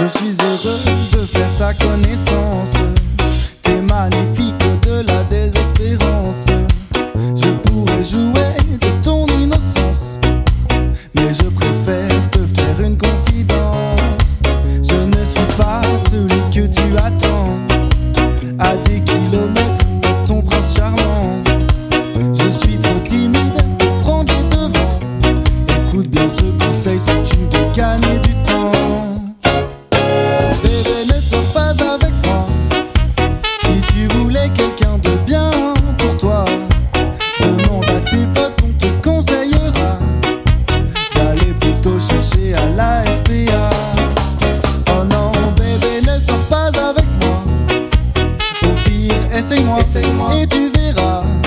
Je suis heureux de faire ta connaissance. T'es magnifique de la désespérance. Je pourrais jouer et tu verras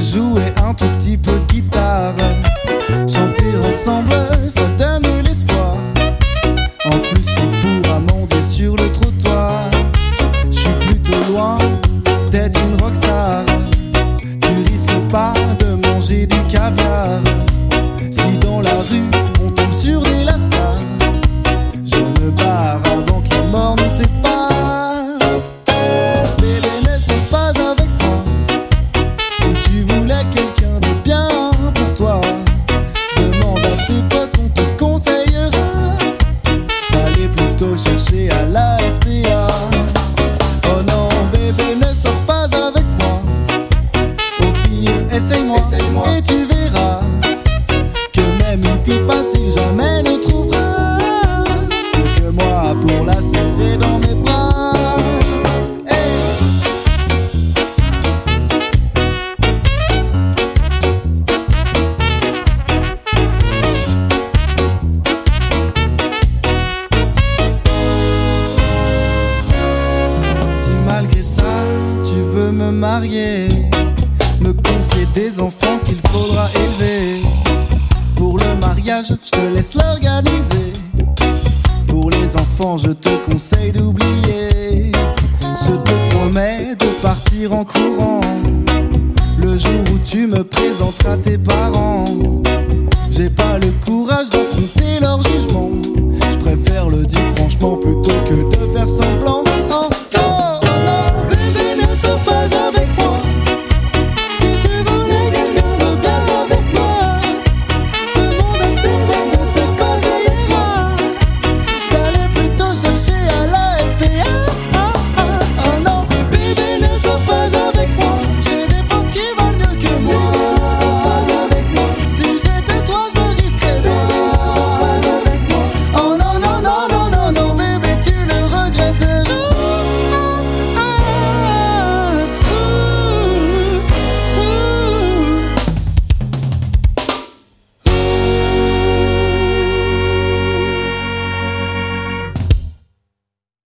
jouer un tout petit peu de guitare. Chanter ensemble, ça donne l'espoir. En plus, on pourra mendier sur le trottoir. Essaye-moi, et tu verras que même une fille facile jamais ne trouvera que moi pour la serrer dans mes bras. Si malgré ça, tu veux me marier, confier des enfants qu'il faudra élever. Pour le mariage, je te laisse l'organiser. Pour les enfants, je te conseille d'oublier. Je te promets de partir en courant. Le jour où tu me présenteras tes parents, j'ai pas le courage d'affronter